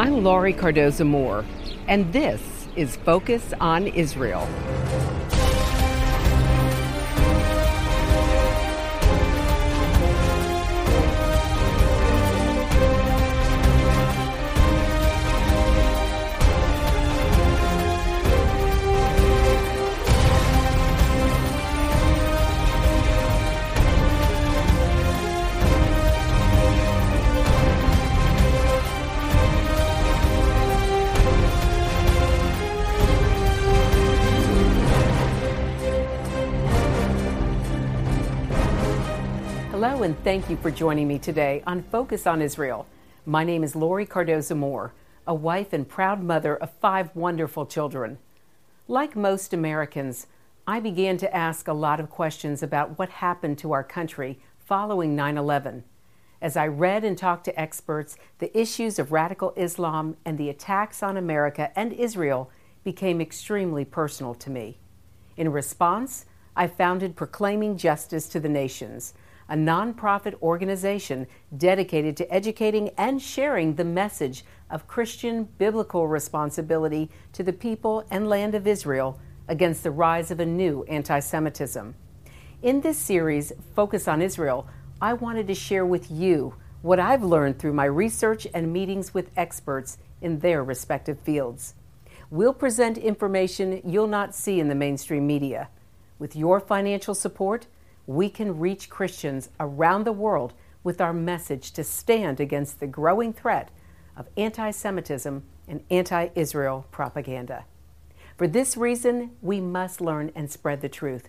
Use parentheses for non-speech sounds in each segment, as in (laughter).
I'm Laurie Cardoza Moore, and this is Focus on Israel. And thank you for joining me today on Focus on Israel. My name is Laurie Cardoza Moore, a wife and proud mother of five wonderful children. Like most Americans, I began to ask a lot of questions about what happened to our country following 9 11. As I read and talked to experts, the issues of radical Islam and the attacks on America and Israel became extremely personal to me. In response, I founded Proclaiming Justice to the Nations a nonprofit organization dedicated to educating and sharing the message of Christian biblical responsibility to the people and land of Israel against the rise of a new anti Semitism. In this series, Focus on Israel, I wanted to share with you what I've learned through my research and meetings with experts in their respective fields. We'll present information you'll not see in the mainstream media. With your financial support, we can reach Christians around the world with our message to stand against the growing threat of anti Semitism and anti Israel propaganda. For this reason, we must learn and spread the truth.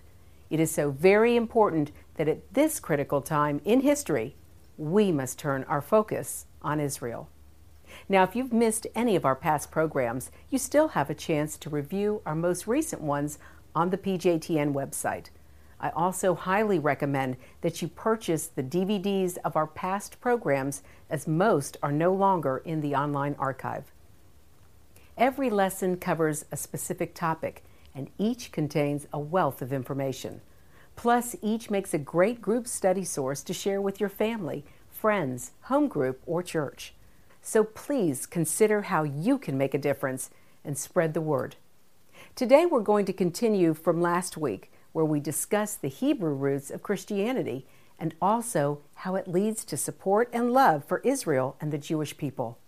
It is so very important that at this critical time in history, we must turn our focus on Israel. Now, if you've missed any of our past programs, you still have a chance to review our most recent ones on the PJTN website. I also highly recommend that you purchase the DVDs of our past programs, as most are no longer in the online archive. Every lesson covers a specific topic, and each contains a wealth of information. Plus, each makes a great group study source to share with your family, friends, home group, or church. So please consider how you can make a difference and spread the word. Today, we're going to continue from last week where we discuss the Hebrew roots of Christianity and also how it leads to support and love for Israel and the Jewish people.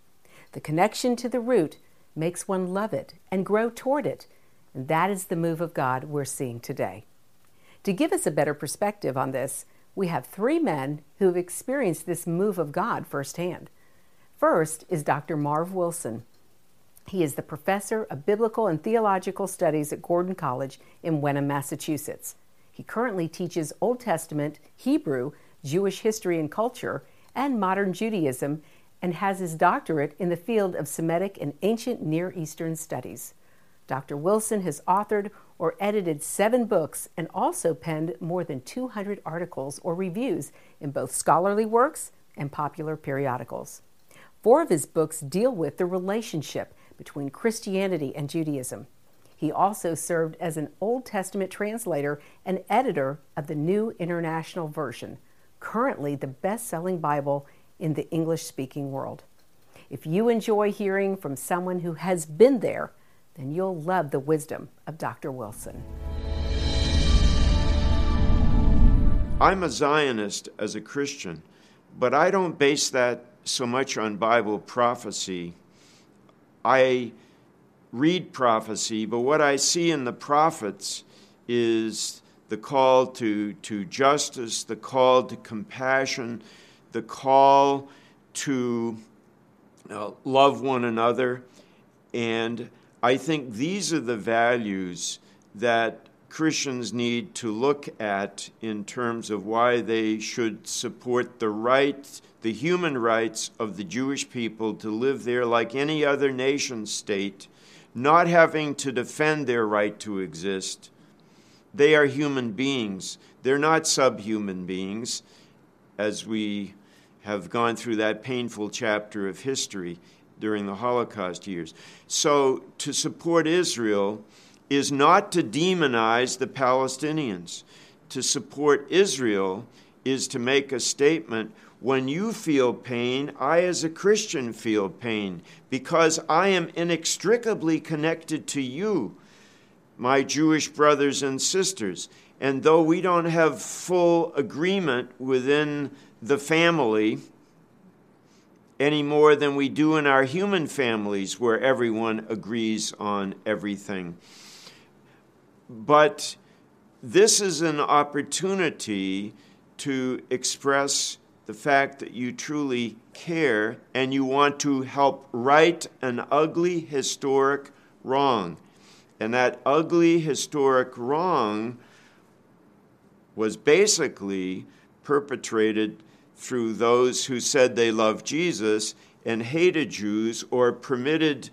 The connection to the root makes one love it and grow toward it, and that is the move of God we're seeing today. To give us a better perspective on this, we have three men who have experienced this move of God firsthand. First is Dr. Marv Wilson. He is the professor of biblical and theological studies at Gordon College in Wenham, Massachusetts. He currently teaches Old Testament, Hebrew, Jewish history and culture, and modern Judaism, and has his doctorate in the field of Semitic and ancient Near Eastern studies. Dr. Wilson has authored or edited seven books and also penned more than 200 articles or reviews in both scholarly works and popular periodicals. Four of his books deal with the relationship between Christianity and Judaism. He also served as an Old Testament translator and editor of the New International Version, currently the best selling Bible in the English speaking world. If you enjoy hearing from someone who has been there, then you'll love the wisdom of Dr. Wilson. I'm a Zionist as a Christian, but I don't base that so much on Bible prophecy I read prophecy, but what I see in the prophets is the call to, to justice, the call to compassion, the call to uh, love one another. And I think these are the values that Christians need to look at in terms of why they should support the right the human rights of the Jewish people to live there like any other nation state, not having to defend their right to exist. They are human beings. They're not subhuman beings, as we have gone through that painful chapter of history during the Holocaust years. So, to support Israel is not to demonize the Palestinians. To support Israel is to make a statement when you feel pain, I as a Christian feel pain because I am inextricably connected to you, my Jewish brothers and sisters. And though we don't have full agreement within the family any more than we do in our human families where everyone agrees on everything. But this is an opportunity to express the fact that you truly care and you want to help right an ugly historic wrong. And that ugly historic wrong was basically perpetrated through those who said they loved Jesus and hated Jews or permitted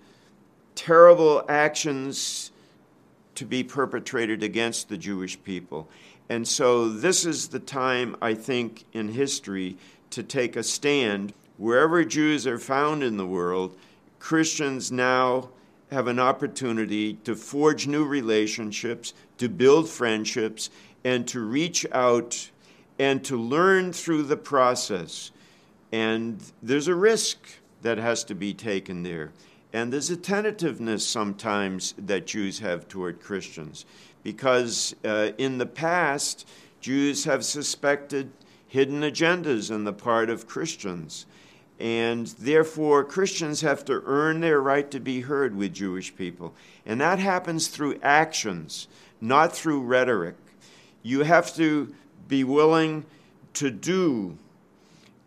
terrible actions to be perpetrated against the Jewish people. And so, this is the time, I think, in history to take a stand. Wherever Jews are found in the world, Christians now have an opportunity to forge new relationships, to build friendships, and to reach out and to learn through the process. And there's a risk that has to be taken there. And there's a tentativeness sometimes that Jews have toward Christians because uh, in the past, Jews have suspected hidden agendas on the part of Christians. And therefore, Christians have to earn their right to be heard with Jewish people. And that happens through actions, not through rhetoric. You have to be willing to do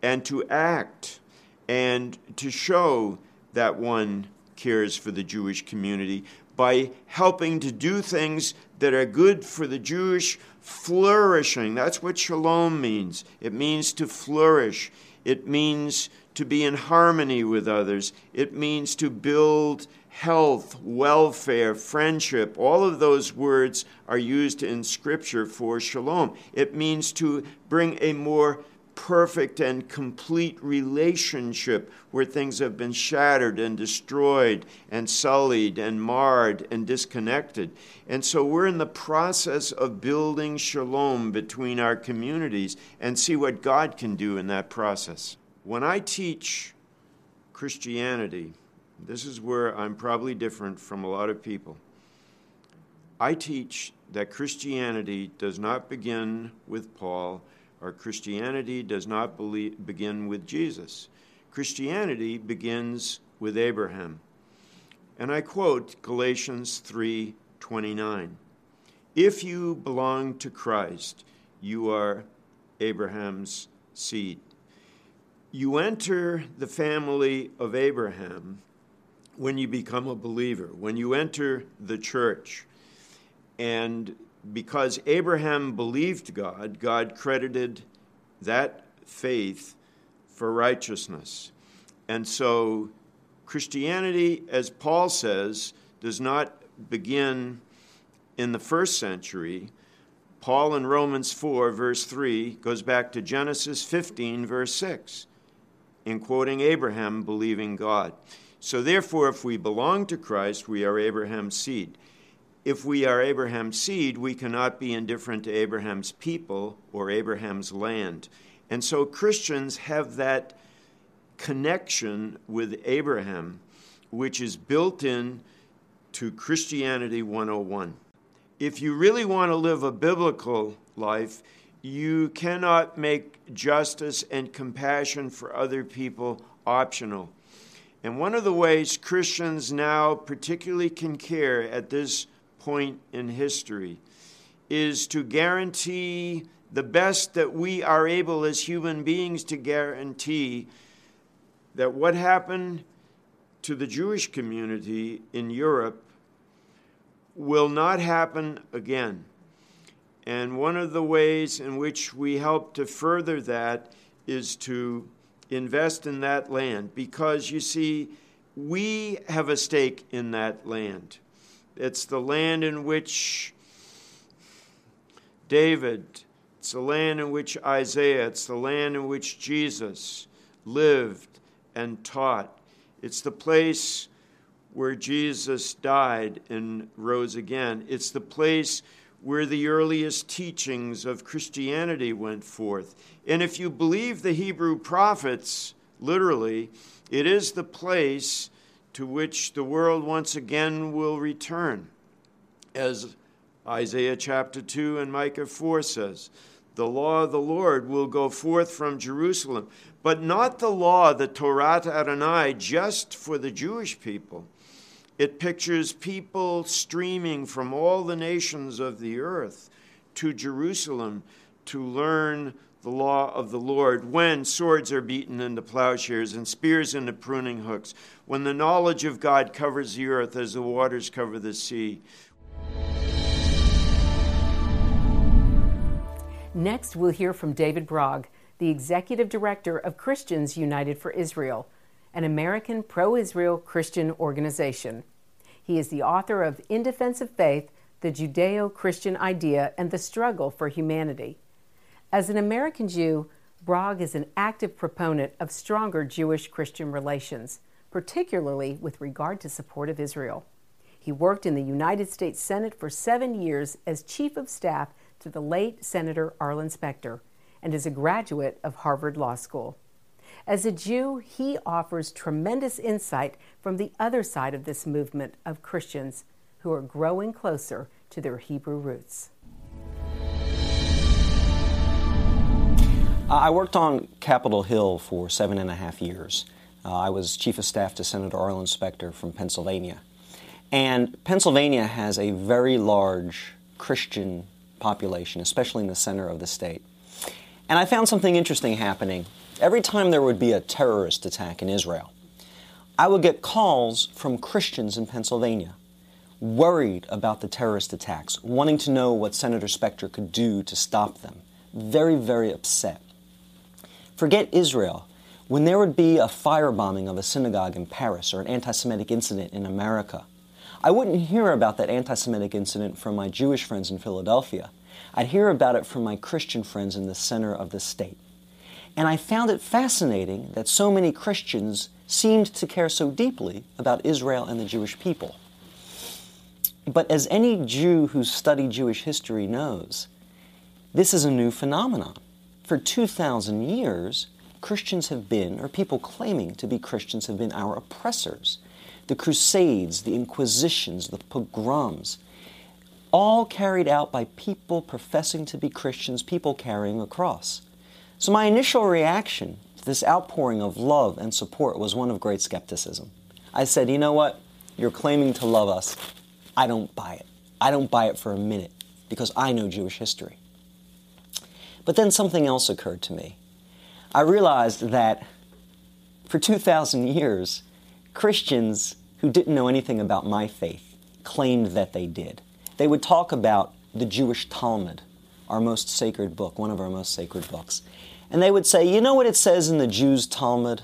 and to act and to show that one cares for the Jewish community by helping to do things that are good for the Jewish flourishing. That's what shalom means. It means to flourish, it means to be in harmony with others, it means to build health, welfare, friendship. All of those words are used in Scripture for shalom. It means to bring a more perfect and complete relationship where things have been shattered and destroyed and sullied and marred and disconnected. And so we're in the process of building shalom between our communities and see what God can do in that process. When I teach Christianity, this is where I'm probably different from a lot of people. I teach that Christianity does not begin with Paul our Christianity does not believe, begin with Jesus. Christianity begins with Abraham. And I quote Galatians 3:29. If you belong to Christ, you are Abraham's seed. You enter the family of Abraham when you become a believer, when you enter the church. And because Abraham believed God, God credited that faith for righteousness. And so Christianity, as Paul says, does not begin in the first century. Paul in Romans 4, verse 3, goes back to Genesis 15, verse 6, in quoting Abraham believing God. So, therefore, if we belong to Christ, we are Abraham's seed if we are Abraham's seed, we cannot be indifferent to Abraham's people or Abraham's land. And so Christians have that connection with Abraham, which is built in to Christianity 101. If you really want to live a biblical life, you cannot make justice and compassion for other people optional. And one of the ways Christians now particularly can care at this point in history is to guarantee the best that we are able as human beings to guarantee that what happened to the Jewish community in Europe will not happen again. And one of the ways in which we help to further that is to invest in that land because you see, we have a stake in that land. It's the land in which David, it's the land in which Isaiah, it's the land in which Jesus lived and taught. It's the place where Jesus died and rose again. It's the place where the earliest teachings of Christianity went forth. And if you believe the Hebrew prophets, literally, it is the place to which the world once again will return. As Isaiah chapter 2 and Micah 4 says, the law of the Lord will go forth from Jerusalem, but not the law, the Torah Adonai, just for the Jewish people. It pictures people streaming from all the nations of the earth to Jerusalem to learn the law of the Lord when swords are beaten into plowshares and spears into pruning hooks, when the knowledge of God covers the earth as the waters cover the sea. Next, we'll hear from David Brog, the Executive Director of Christians United for Israel, an American pro Israel Christian organization. He is the author of In Defense of Faith The Judeo Christian Idea and the Struggle for Humanity. As an American Jew, Brog is an active proponent of stronger Jewish Christian relations, particularly with regard to support of Israel. He worked in the United States Senate for seven years as Chief of Staff to the late Senator Arlen Specter and is a graduate of Harvard Law School. As a Jew, he offers tremendous insight from the other side of this movement of Christians who are growing closer to their Hebrew roots. I worked on Capitol Hill for seven and a half years. Uh, I was Chief of Staff to Senator Arlen Specter from Pennsylvania. And Pennsylvania has a very large Christian population, especially in the center of the state. And I found something interesting happening. Every time there would be a terrorist attack in Israel, I would get calls from Christians in Pennsylvania worried about the terrorist attacks, wanting to know what Senator Specter could do to stop them. Very, very upset. Forget Israel. When there would be a firebombing of a synagogue in Paris or an anti Semitic incident in America, I wouldn't hear about that anti Semitic incident from my Jewish friends in Philadelphia. I'd hear about it from my Christian friends in the center of the state. And I found it fascinating that so many Christians seemed to care so deeply about Israel and the Jewish people. But as any Jew who's studied Jewish history knows, this is a new phenomenon. For 2,000 years, Christians have been, or people claiming to be Christians, have been our oppressors. The Crusades, the Inquisitions, the pogroms, all carried out by people professing to be Christians, people carrying a cross. So, my initial reaction to this outpouring of love and support was one of great skepticism. I said, you know what? You're claiming to love us. I don't buy it. I don't buy it for a minute because I know Jewish history. But then something else occurred to me. I realized that for 2,000 years, Christians who didn't know anything about my faith claimed that they did. They would talk about the Jewish Talmud, our most sacred book, one of our most sacred books. And they would say, You know what it says in the Jews' Talmud?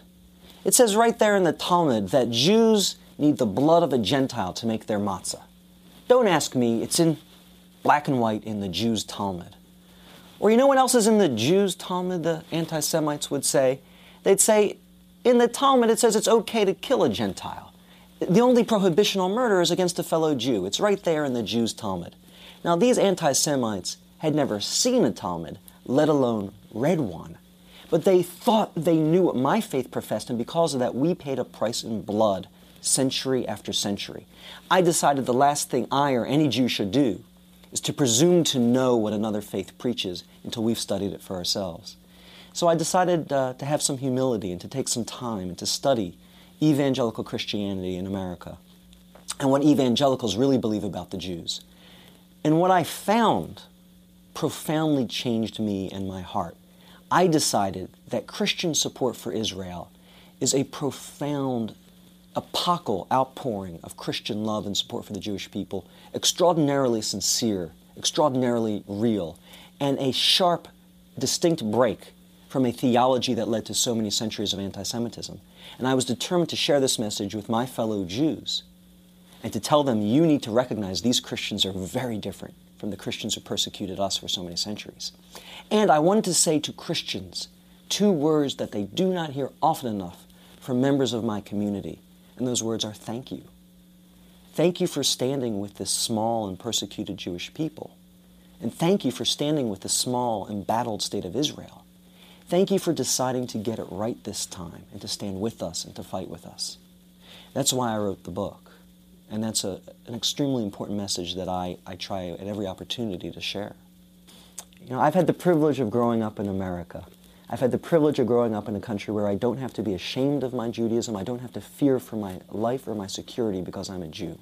It says right there in the Talmud that Jews need the blood of a Gentile to make their matzah. Don't ask me, it's in black and white in the Jews' Talmud. Or you know what else is in the Jews' Talmud, the anti Semites would say? They'd say, in the Talmud, it says it's okay to kill a Gentile. The only prohibition on murder is against a fellow Jew. It's right there in the Jews' Talmud. Now, these anti Semites had never seen a Talmud, let alone read one. But they thought they knew what my faith professed, and because of that, we paid a price in blood century after century. I decided the last thing I or any Jew should do is to presume to know what another faith preaches until we've studied it for ourselves. So I decided uh, to have some humility and to take some time and to study evangelical Christianity in America and what evangelicals really believe about the Jews. And what I found profoundly changed me and my heart. I decided that Christian support for Israel is a profound epochal outpouring of Christian love and support for the Jewish people, extraordinarily sincere, extraordinarily real, and a sharp, distinct break from a theology that led to so many centuries of anti Semitism. And I was determined to share this message with my fellow Jews and to tell them you need to recognize these Christians are very different from the Christians who persecuted us for so many centuries. And I wanted to say to Christians two words that they do not hear often enough from members of my community and those words are thank you. Thank you for standing with this small and persecuted Jewish people. And thank you for standing with the small, embattled state of Israel. Thank you for deciding to get it right this time and to stand with us and to fight with us. That's why I wrote the book. And that's a, an extremely important message that I, I try at every opportunity to share. You know, I've had the privilege of growing up in America. I've had the privilege of growing up in a country where I don't have to be ashamed of my Judaism. I don't have to fear for my life or my security because I'm a Jew.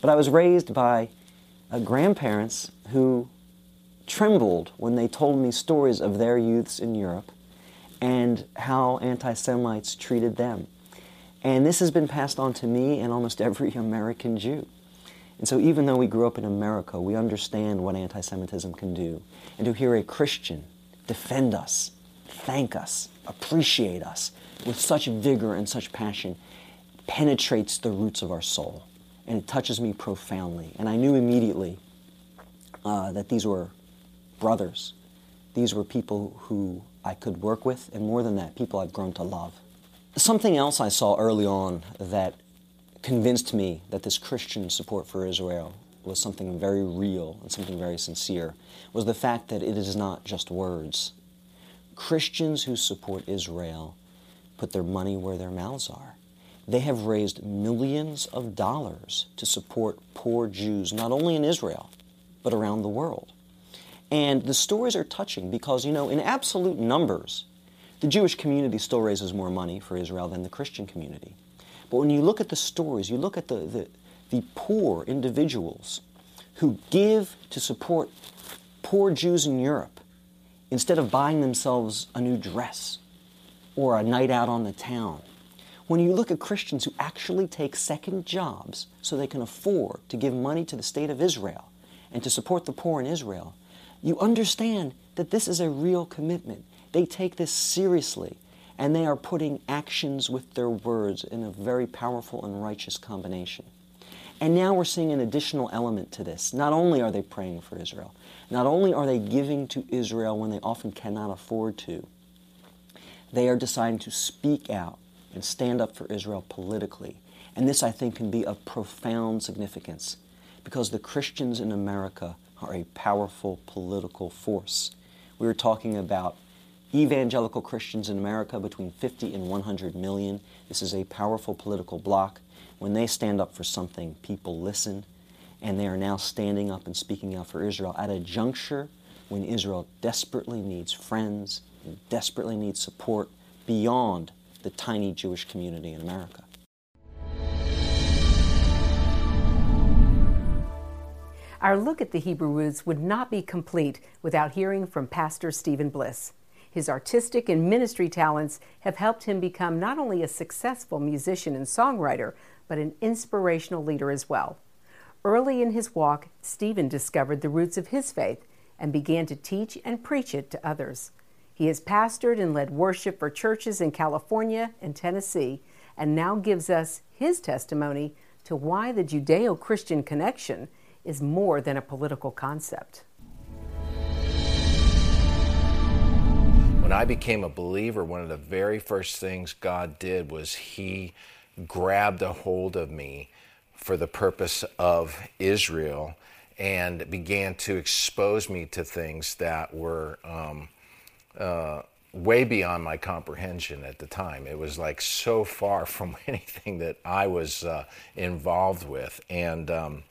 But I was raised by uh, grandparents who trembled when they told me stories of their youths in Europe and how anti Semites treated them. And this has been passed on to me and almost every American Jew. And so, even though we grew up in America, we understand what anti Semitism can do. And to hear a Christian defend us, thank us, appreciate us with such vigor and such passion penetrates the roots of our soul. And it touches me profoundly. And I knew immediately uh, that these were brothers. These were people who I could work with, and more than that, people I've grown to love. Something else I saw early on that convinced me that this Christian support for Israel was something very real and something very sincere was the fact that it is not just words. Christians who support Israel put their money where their mouths are. They have raised millions of dollars to support poor Jews, not only in Israel, but around the world. And the stories are touching because, you know, in absolute numbers, the Jewish community still raises more money for Israel than the Christian community. But when you look at the stories, you look at the, the, the poor individuals who give to support poor Jews in Europe instead of buying themselves a new dress or a night out on the town. When you look at Christians who actually take second jobs so they can afford to give money to the state of Israel and to support the poor in Israel, you understand that this is a real commitment. They take this seriously, and they are putting actions with their words in a very powerful and righteous combination. And now we're seeing an additional element to this. Not only are they praying for Israel, not only are they giving to Israel when they often cannot afford to, they are deciding to speak out and stand up for Israel politically. And this, I think, can be of profound significance because the Christians in America are a powerful political force. We were talking about evangelical Christians in America between 50 and 100 million. This is a powerful political bloc. When they stand up for something, people listen, and they are now standing up and speaking out for Israel at a juncture when Israel desperately needs friends, and desperately needs support beyond the tiny Jewish community in America. Our look at the Hebrew roots would not be complete without hearing from Pastor Stephen Bliss. His artistic and ministry talents have helped him become not only a successful musician and songwriter, but an inspirational leader as well. Early in his walk, Stephen discovered the roots of his faith and began to teach and preach it to others. He has pastored and led worship for churches in California and Tennessee, and now gives us his testimony to why the Judeo Christian connection is more than a political concept. When I became a believer, one of the very first things God did was He grabbed a hold of me for the purpose of Israel and began to expose me to things that were um, uh, way beyond my comprehension at the time. It was like so far (laughs) from anything that I was uh, involved with. And um,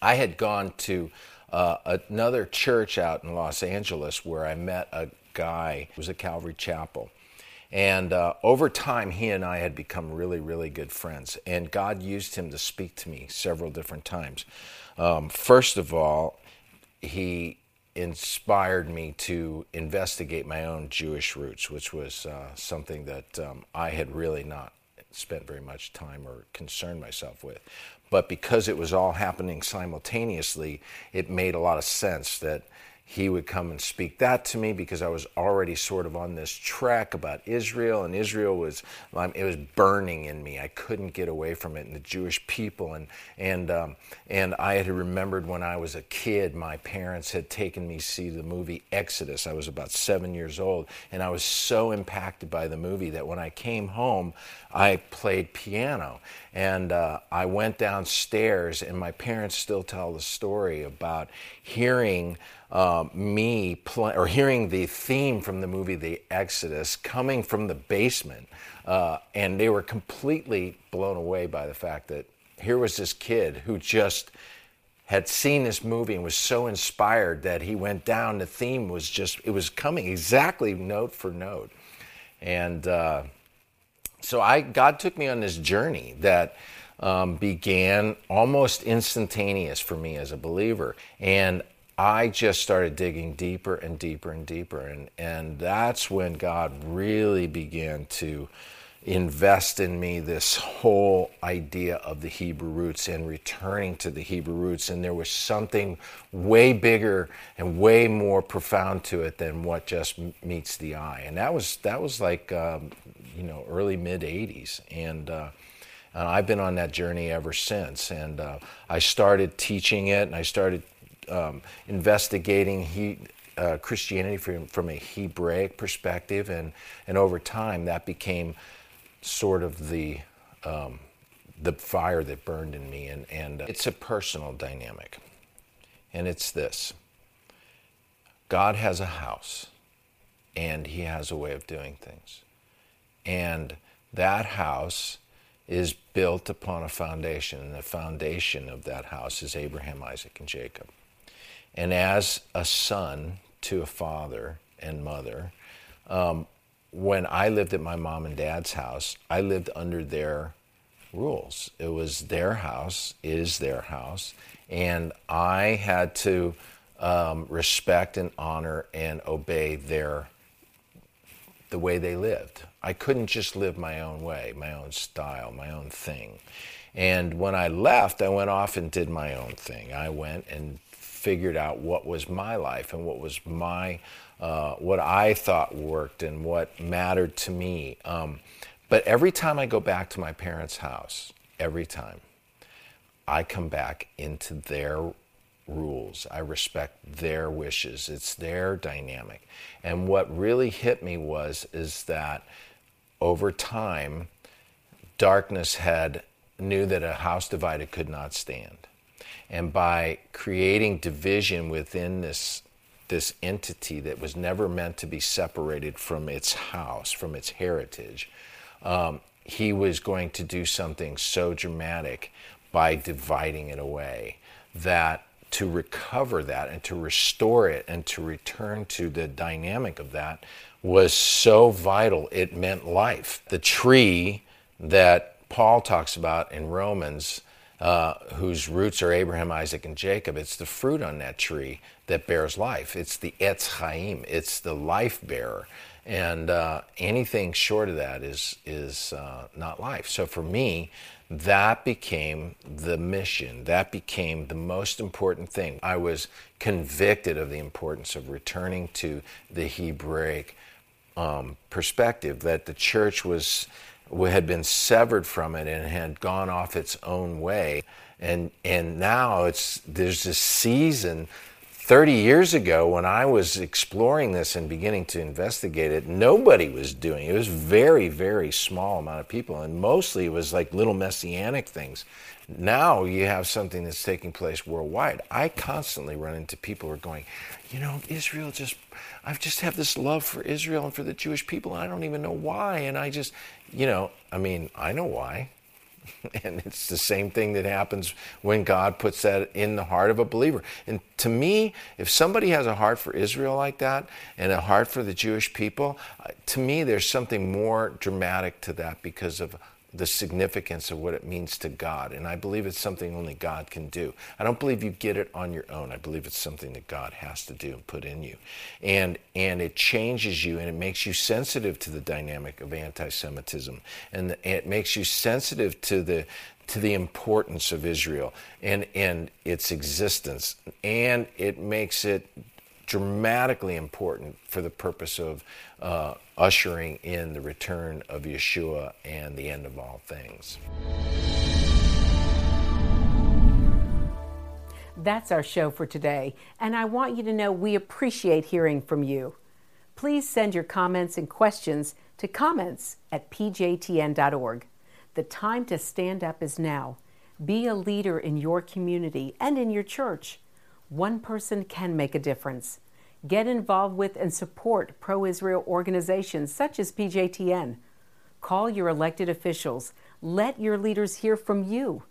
I had gone to uh, another church out in Los Angeles where I met a guy was at Calvary Chapel. And uh, over time, he and I had become really, really good friends. And God used him to speak to me several different times. Um, first of all, he inspired me to investigate my own Jewish roots, which was uh, something that um, I had really not spent very much time or concerned myself with. But because it was all happening simultaneously, it made a lot of sense that he would come and speak that to me because I was already sort of on this track about Israel, and Israel was it was burning in me. I couldn't get away from it, and the Jewish people, and and um, and I had remembered when I was a kid, my parents had taken me to see the movie Exodus. I was about seven years old, and I was so impacted by the movie that when I came home, I played piano, and uh, I went downstairs, and my parents still tell the story about hearing uh, me or hearing the theme from the movie The Exodus coming from the basement. Uh, and they were completely blown away by the fact that here was this kid who just had seen this movie and was so inspired that he went down. The theme was just, it was coming exactly note for note. And uh, so I, God took me on this journey that um, began almost instantaneous for me as a believer. And I just started digging deeper and deeper and deeper. And, and that's when God really began to invest in me this whole idea of the Hebrew roots and returning to the Hebrew roots. And there was something way bigger and way more profound to it than what just meets the eye. And that was, that was like, um, you know, early mid 80s. And, uh, and I've been on that journey ever since. And uh, I started teaching it and I started um, investigating he, uh, Christianity from, from a Hebraic perspective, and, and over time that became sort of the, um, the fire that burned in me. And, and uh, it's a personal dynamic. And it's this God has a house, and He has a way of doing things. And that house is built upon a foundation, and the foundation of that house is Abraham, Isaac, and Jacob. And as a son to a father and mother, um, when I lived at my mom and dad's house, I lived under their rules. It was their house, is their house, and I had to um, respect and honor and obey their the way they lived. I couldn't just live my own way, my own style, my own thing. And when I left, I went off and did my own thing. I went and figured out what was my life and what was my uh, what I thought worked and what mattered to me. Um, but every time I go back to my parents' house, every time, I come back into their rules. I respect their wishes. It's their dynamic. And what really hit me was is that over time, darkness had knew that a house divided could not stand. And by creating division within this, this entity that was never meant to be separated from its house, from its heritage, um, he was going to do something so dramatic by dividing it away that to recover that and to restore it and to return to the dynamic of that was so vital. It meant life. The tree that Paul talks about in Romans uh, whose roots are Abraham, Isaac, and Jacob. It's the fruit on that tree that bears life. It's the Etz Chaim. It's the life bearer. And uh, anything short of that is is uh, not life. So for me, that became the mission. That became the most important thing. I was convicted of the importance of returning to the Hebraic um, perspective that the church was had been severed from it and had gone off its own way. And, and now it's, there's this season 30 years ago when I was exploring this and beginning to investigate it, nobody was doing it. It was very, very small amount of people, and mostly it was like little messianic things. Now you have something that's taking place worldwide. I constantly run into people who are going, you know, Israel just, I just have this love for Israel and for the Jewish people, I don't even know why. And I just, you know, I mean, I know why. (laughs) and it's the same thing that happens when God puts that in the heart of a believer. And to me, if somebody has a heart for Israel like that and a heart for the Jewish people, uh, to me, there's something more dramatic to that because of the significance of what it means to God. And I believe it's something only God can do. I don't believe you get it on your own. I believe it's something that God has to do and put in you. And and it changes you and it makes you sensitive to the dynamic of anti-Semitism. And it makes you sensitive to the to the importance of Israel and, and its existence. And it makes it dramatically important for the purpose of uh, ushering in the return of Yeshua and the end of all things. That's our show for today, and I want you to know we appreciate hearing from you. Please send your comments and questions to comments at pjtn.org. The time to stand up is now. Be a leader in your community and in your church. One person can make a difference. Get involved with and support pro Israel organizations such as PJTN. Call your elected officials. Let your leaders hear from you.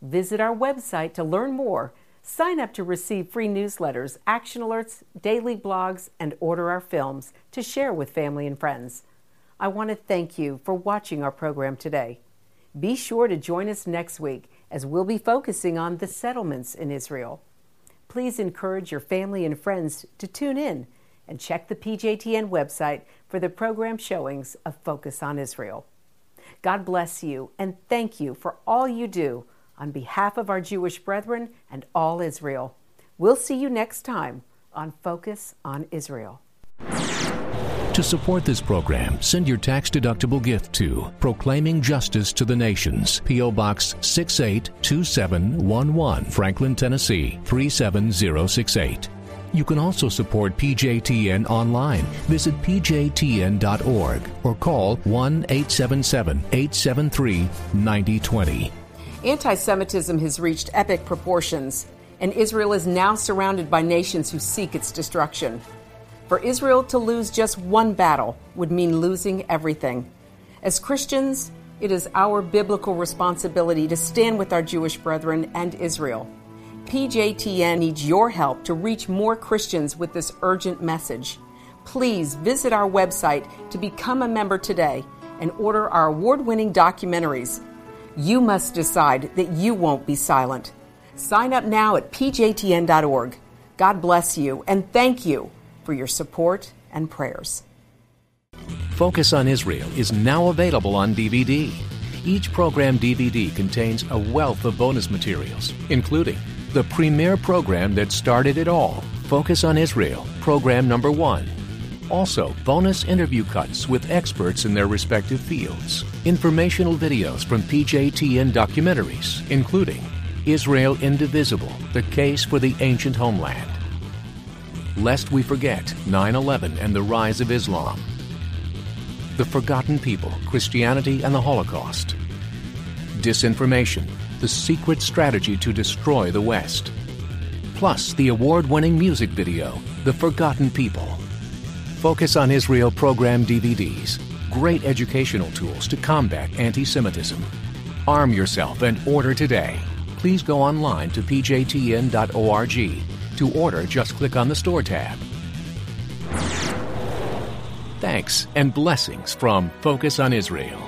Visit our website to learn more. Sign up to receive free newsletters, action alerts, daily blogs, and order our films to share with family and friends. I want to thank you for watching our program today. Be sure to join us next week as we'll be focusing on the settlements in Israel. Please encourage your family and friends to tune in and check the PJTN website for the program showings of Focus on Israel. God bless you and thank you for all you do on behalf of our Jewish brethren and all Israel. We'll see you next time on Focus on Israel. To support this program, send your tax deductible gift to Proclaiming Justice to the Nations, P.O. Box 682711, Franklin, Tennessee 37068. You can also support PJTN online. Visit pjtn.org or call 1 877 873 9020. Anti Semitism has reached epic proportions, and Israel is now surrounded by nations who seek its destruction. For Israel to lose just one battle would mean losing everything. As Christians, it is our biblical responsibility to stand with our Jewish brethren and Israel. PJTN needs your help to reach more Christians with this urgent message. Please visit our website to become a member today and order our award winning documentaries. You must decide that you won't be silent. Sign up now at pjtn.org. God bless you and thank you for your support and prayers. Focus on Israel is now available on DVD. Each program DVD contains a wealth of bonus materials, including the premier program that started it all Focus on Israel, program number one. Also, bonus interview cuts with experts in their respective fields, informational videos from PJTN documentaries, including Israel Indivisible The Case for the Ancient Homeland Lest We Forget 9 11 and the Rise of Islam. The Forgotten People, Christianity and the Holocaust. Disinformation, the secret strategy to destroy the West. Plus, the award winning music video, The Forgotten People. Focus on Israel program DVDs, great educational tools to combat anti Semitism. Arm yourself and order today. Please go online to pjtn.org to order, just click on the Store tab. Thanks and blessings from Focus on Israel.